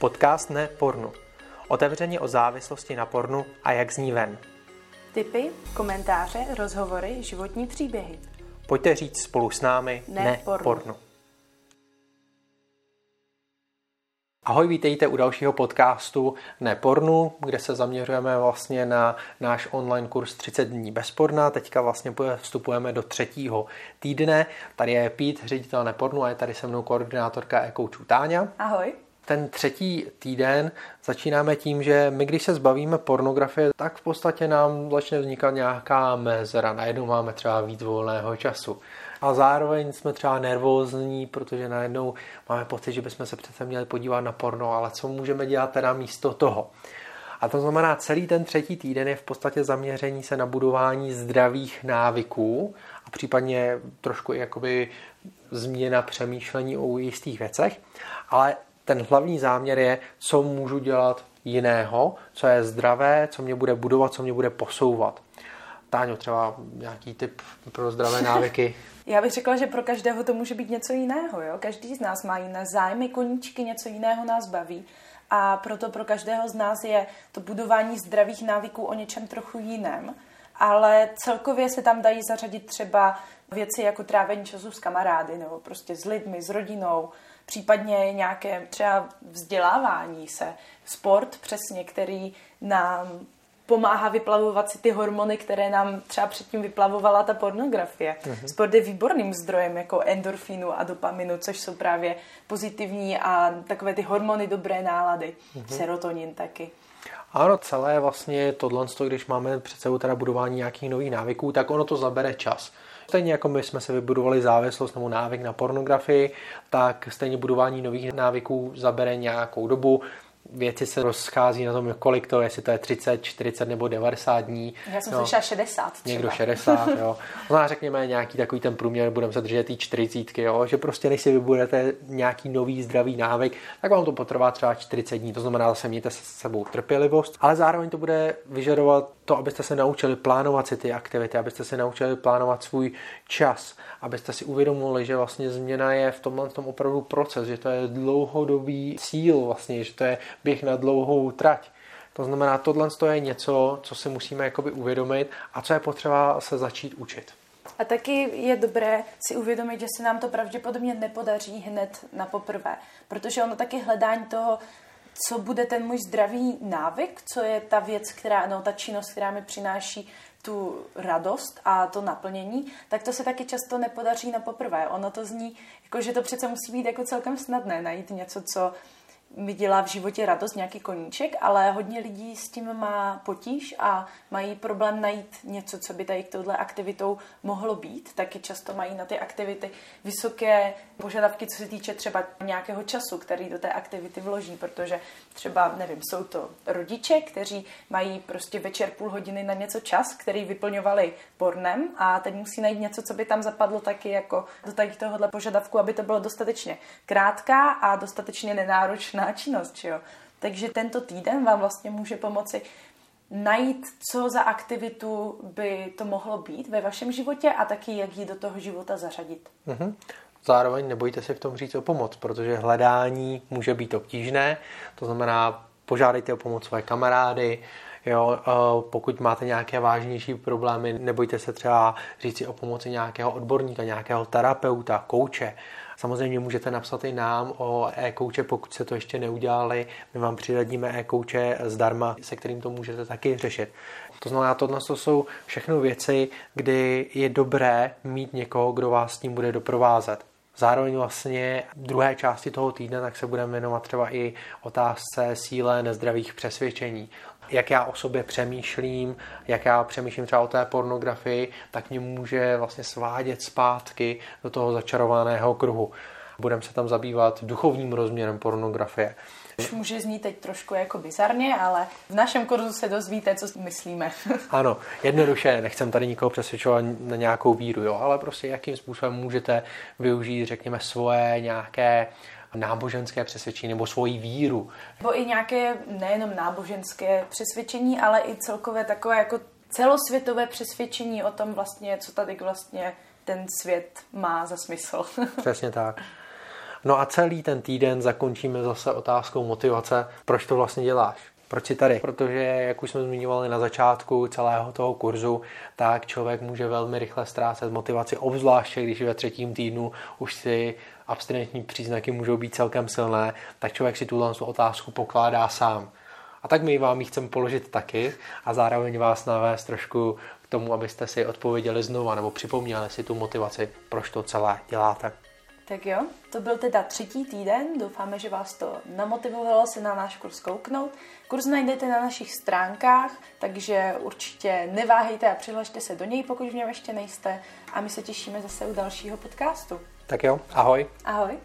Podcast ne pornu. Otevřeně o závislosti na pornu a jak z ní ven. Tipy, komentáře, rozhovory, životní příběhy. Pojďte říct spolu s námi Ne ne, pornu. pornu. Ahoj, vítejte u dalšího podcastu Nepornu, kde se zaměřujeme vlastně na náš online kurz 30 dní bez porna. Teďka vlastně vstupujeme do třetího týdne. Tady je Pít, ředitel Nepornu a je tady se mnou koordinátorka e-coachů Táňa. Ahoj. Ten třetí týden začínáme tím, že my, když se zbavíme pornografie, tak v podstatě nám začne vznikat nějaká mezera. Najednou máme třeba víc volného času. A zároveň jsme třeba nervózní, protože najednou máme pocit, že bychom se přece měli podívat na porno, ale co můžeme dělat teda místo toho? A to znamená, celý ten třetí týden je v podstatě zaměření se na budování zdravých návyků a případně trošku jakoby změna přemýšlení o jistých věcech. Ale ten hlavní záměr je, co můžu dělat jiného, co je zdravé, co mě bude budovat, co mě bude posouvat. Táňo, třeba nějaký tip pro zdravé návyky? Já bych řekla, že pro každého to může být něco jiného. Jo? Každý z nás má jiné zájmy, koníčky, něco jiného nás baví. A proto pro každého z nás je to budování zdravých návyků o něčem trochu jiném. Ale celkově se tam dají zařadit třeba věci jako trávení času s kamarády nebo prostě s lidmi, s rodinou, případně nějaké třeba vzdělávání se, sport přesně, který nám pomáhá vyplavovat si ty hormony, které nám třeba předtím vyplavovala ta pornografie. Mm-hmm. Sport je výborným zdrojem jako endorfinu a dopaminu, což jsou právě pozitivní a takové ty hormony dobré nálady. Mm-hmm. Serotonin taky. Ano, celé vlastně tohle, když máme před sebou teda budování nějakých nových návyků, tak ono to zabere čas. Stejně jako my jsme se vybudovali závislost nebo návyk na pornografii, tak stejně budování nových návyků zabere nějakou dobu věci se rozchází na tom, kolik to je, jestli to je 30, 40 nebo 90 dní. Já jsem no, slyšela 60 třeba. Někdo 60, jo. No řekněme nějaký takový ten průměr, budeme se držet té 40, jo, že prostě než si vybudete nějaký nový zdravý návyk, tak vám to potrvá třeba 40 dní, to znamená zase mějte se sebou trpělivost, ale zároveň to bude vyžadovat to, abyste se naučili plánovat si ty aktivity, abyste se naučili plánovat svůj čas, abyste si uvědomili, že vlastně změna je v tomhle tom opravdu proces, že to je dlouhodobý cíl vlastně, že to je běh na dlouhou trať. To znamená, tohle je něco, co si musíme jakoby uvědomit a co je potřeba se začít učit. A taky je dobré si uvědomit, že se nám to pravděpodobně nepodaří hned na poprvé, protože ono taky hledání toho, co bude ten můj zdravý návyk, co je ta věc, která, no, ta činnost, která mi přináší tu radost a to naplnění, tak to se taky často nepodaří na poprvé. Ono to zní, jako, že to přece musí být jako celkem snadné najít něco, co mi dělá v životě radost, nějaký koníček, ale hodně lidí s tím má potíž a mají problém najít něco, co by tady k touhle aktivitou mohlo být. Taky často mají na ty aktivity vysoké požadavky, co se týče třeba nějakého času, který do té aktivity vloží, protože třeba, nevím, jsou to rodiče, kteří mají prostě večer půl hodiny na něco čas, který vyplňovali pornem a teď musí najít něco, co by tam zapadlo taky jako do tady tohohle požadavku, aby to bylo dostatečně krátká a dostatečně nenáročná činnost, že jo. Takže tento týden vám vlastně může pomoci najít, co za aktivitu by to mohlo být ve vašem životě a taky, jak ji do toho života zařadit. Mm-hmm. Zároveň nebojte se v tom říct o pomoc, protože hledání může být obtížné, to znamená, požádejte o pomoc své kamarády, Jo, pokud máte nějaké vážnější problémy, nebojte se třeba říct si o pomoci nějakého odborníka, nějakého terapeuta, kouče. Samozřejmě můžete napsat i nám o e-kouče, pokud se to ještě neudělali. My vám přiradíme e-kouče zdarma, se kterým to můžete taky řešit. To znamená, tohle to jsou všechno věci, kdy je dobré mít někoho, kdo vás s tím bude doprovázet. Zároveň vlastně v druhé části toho týdne tak se budeme věnovat třeba i otázce síle nezdravých přesvědčení. Jak já o sobě přemýšlím, jak já přemýšlím třeba o té pornografii, tak mě může vlastně svádět zpátky do toho začarovaného kruhu. Budeme se tam zabývat duchovním rozměrem pornografie. Už může znít teď trošku jako bizarně, ale v našem kurzu se dozvíte, co myslíme. ano, jednoduše, nechcem tady nikoho přesvědčovat na nějakou víru, jo, ale prostě jakým způsobem můžete využít, řekněme, svoje nějaké náboženské přesvědčení nebo svoji víru. Nebo i nějaké nejenom náboženské přesvědčení, ale i celkové takové jako celosvětové přesvědčení o tom vlastně, co tady vlastně ten svět má za smysl. Přesně tak. No a celý ten týden zakončíme zase otázkou motivace, proč to vlastně děláš. Proč jsi tady? Protože, jak už jsme zmiňovali na začátku celého toho kurzu, tak člověk může velmi rychle ztrácet motivaci, obzvláště když ve třetím týdnu už si abstinentní příznaky můžou být celkem silné, tak člověk si tuhle otázku pokládá sám. A tak my vám ji chceme položit taky a zároveň vás navést trošku k tomu, abyste si odpověděli znova nebo připomněli si tu motivaci, proč to celé děláte. Tak jo, to byl teda třetí týden, doufáme, že vás to namotivovalo se na náš kurz kouknout. Kurz najdete na našich stránkách, takže určitě neváhejte a přihlašte se do něj, pokud v něm ještě nejste a my se těšíme zase u dalšího podcastu. Tak jo, ahoj. Ahoj.